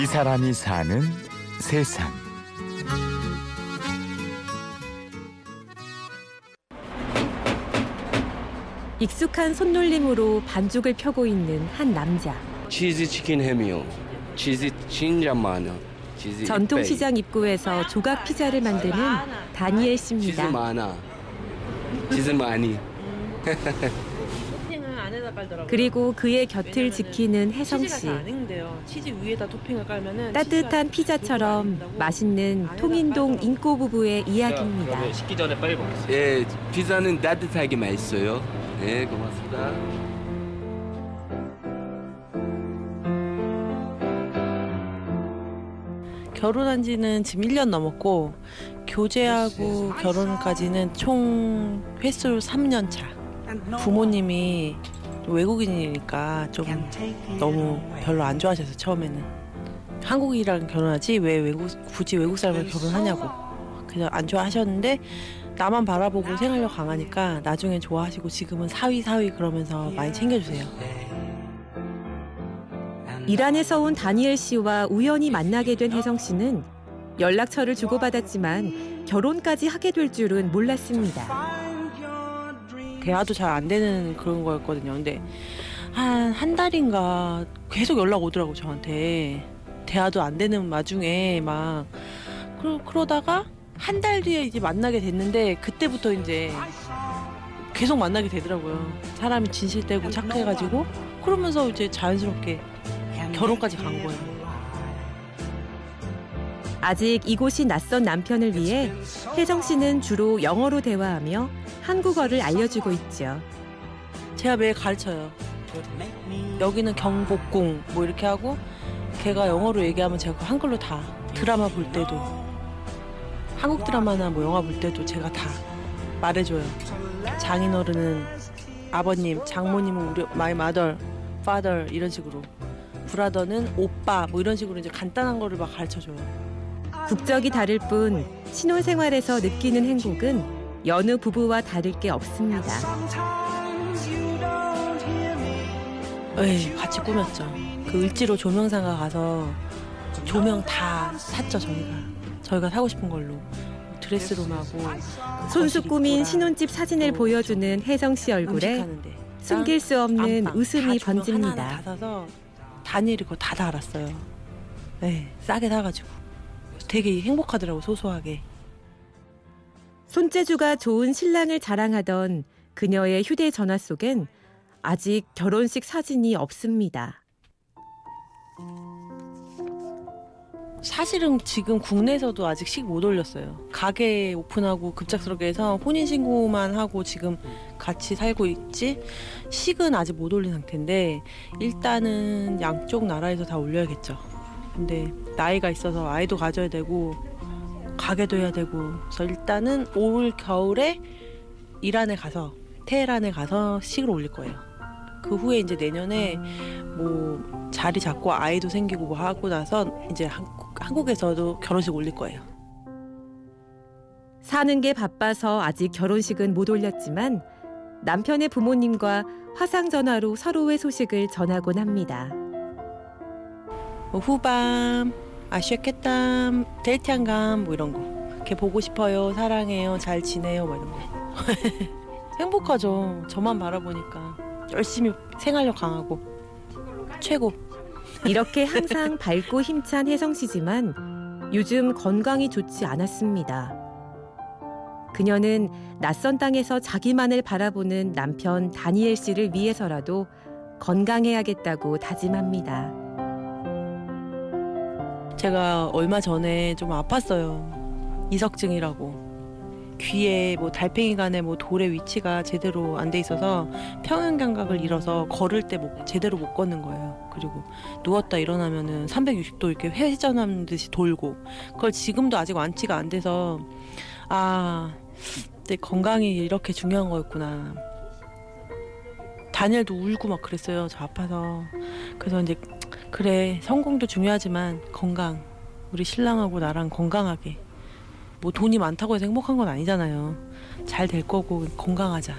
이 사람이 사는 세상. 익숙한 손놀림으로 반죽을 펴고 있는 한 남자. 치즈 치킨 햄이요. 치즈 진짜 많아. 치즈 전통시장 입구에서 조각 피자를 만드는 다니엘 치즈 씨입니다. 많아. 치즈 많이. 그리고 그의 곁을 지키는 혜성 씨. 따뜻한 피자처럼 맛있는 통인동. 인꼬 부부의 이야기입니다. 식기 전에 빨리 먹겠습니다. 예, 피자는 따뜻하게 맛있어요. 네, 고맙습니다. 결혼한 지는 지금 1년 넘었고 교제하고 결혼까지는 총 횟수 3년 차. 부모님이 외국인이니까 좀 너무 별로 안 좋아하셔서 처음에는 한국이랑 결혼하지 왜 외국 굳이 외국 사람을 결혼하냐고 그냥 안 좋아하셨는데 나만 바라보고 생활력 강하니까 나중엔 좋아하시고 지금은 사위 사위 그러면서 많이 챙겨주세요. 이란에서 온 다니엘 씨와 우연히 만나게 된 혜성 씨는 연락처를 주고받았지만 결혼까지 하게 될 줄은 몰랐습니다. 대화도 잘 안 되는 그런 거였거든요. 근데 한 한 달인가 계속 연락 오더라고 저한테 대화도 안 되는 와중에 막 그러, 그러다가 한 달 뒤에 이제 만나게 됐는데 그때부터 이제 계속 만나게 되더라고요. 사람이 진실되고 착해가지고 그러면서 이제 자연스럽게 결혼까지 간 거예요. 아직 이곳이 낯선 남편을 위해 혜성 씨는 주로 영어로 대화하며 한국어를 알려주고 있죠. 제가 매일 가르쳐요. 여기는 경복궁 뭐 이렇게 하고 걔가 영어로 얘기하면 제가 한글로 다 드라마 볼 때도 한국 드라마나 뭐 영화 볼 때도 제가 다 말해줘요. 장인어른은 아버님, 장모님은 우리 my mother, father 이런 식으로 브라더는 오빠 뭐 이런 식으로 이제 간단한 거를 막 가르쳐줘요. 국적이 다를 뿐 신혼 생활에서 느끼는 행복은 여느 부부와 다를 게 없습니다. 네, 같이 꾸몄죠. 그 을지로 조명사가 가서 조명 다 샀죠 저희가. 저희가 사고 싶은 걸로 드레스룸하고 그 손수 꾸민 신혼집 사진을 또 보여주는 혜성 씨 얼굴에 숨길 수 없는 안방 웃음이 번집니다. 다 사서 그거 다 달았어요. 네, 싸게 사가지고 되게 행복하더라고 소소하게. 손재주가 좋은 신랑을 자랑하던 그녀의 휴대전화 속엔 아직 결혼식 사진이 없습니다. 사실은 지금 국내에서도 아직 식 못 올렸어요. 가게 오픈하고 급작스럽게 해서 혼인신고만 하고 지금 같이 살고 있지 식은 아직 못 올린 상태인데 일단은 양쪽 나라에서 다 올려야겠죠. 근데 나이가 있어서 아이도 가져야 되고 가게도 해야 되고 그래서 일단은 올 겨울에 이란에 가서 테헤란에 가서 식을 올릴 거예요. 그 후에 이제 내년에 뭐 자리 잡고 아이도 생기고 뭐 하고 나서 이제 한국, 한국에서도 결혼식 올릴 거예요. 사는 게 바빠서 아직 결혼식은 못 올렸지만 남편의 부모님과 화상 전화로 서로의 소식을 전하곤 합니다. 뭐 후밤, 아쉬웠겠담, 델티안감 뭐 이런 거. 이렇게 보고 싶어요, 사랑해요, 잘 지내요 뭐 이런 거. 행복하죠. 저만 바라보니까 열심히 생활력 강하고 최고. 이렇게 항상 밝고 힘찬 혜성 씨지만 요즘 건강이 좋지 않았습니다. 그녀는 낯선 땅에서 자기만을 바라보는 남편 다니엘 씨를 위해서라도 건강해야겠다고 다짐합니다. 제가 얼마 전에 좀 아팠어요. 이석증이라고. 귀에 뭐 달팽이관에 뭐 돌의 위치가 제대로 안 돼 있어서 평행 감각을 잃어서 걸을 때뭐 제대로 못 걷는 거예요. 그리고 누웠다 일어나면은 360도 이렇게 회전하는 듯이 돌고 그걸 지금도 아직 완치가 안 돼서 아, 내 건강이 이렇게 중요한 거였구나. 다니엘도 울고 막 그랬어요. 저 아파서. 그래서 이제 그래 성공도 중요하지만 건강 우리 신랑하고 나랑 건강하게 뭐 돈이 많다고 해서 행복한 건 아니잖아요 잘 될 거고 건강하자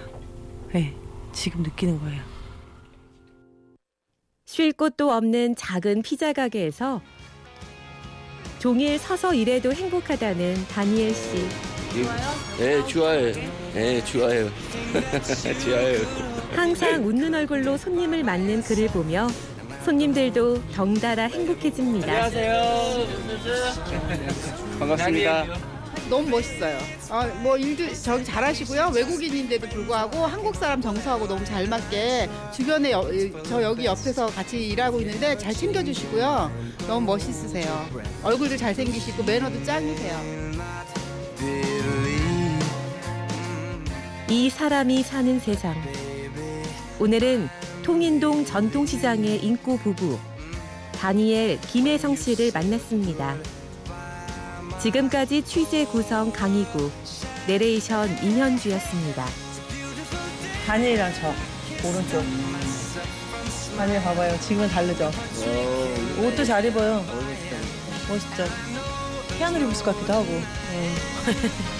네 지금 느끼는 거예요 쉴 곳도 없는 작은 피자 가게에서 종일 서서 일해도 행복하다는 다니엘 씨. 네, 좋아요. 네, 좋아요. 좋아요. 항상 웃는 얼굴로 손님을 맞는 그를 보며 손님들도 덩달아 행복해집니다. 반갑습니다. 너무 멋있어요. 어, 뭐 일도 저기 잘하시고요. 외국인인데도 불구하고 한국 사람 정서하고 너무 잘 맞게 주변에 여- 저 여기 옆에서 같이 일하고 있는데 잘 챙겨주시고요. 너무 멋있으세요. 얼굴도 잘 생기시고 매너도 짱이세요. 이 사람이 사는 세상. 오늘은 통인동 전통시장의 인구 부부 다니엘 김혜성 씨를 만났습니다. 지금까지 취재 구성 강희구, 내레이션 임현주였습니다. 다니엘이랑 저 오른쪽. 다니엘 봐봐요. 지금은 다르죠. 옷도 잘 입어요. 멋있죠. 피아노를 입을 것 같기도 하고. 네.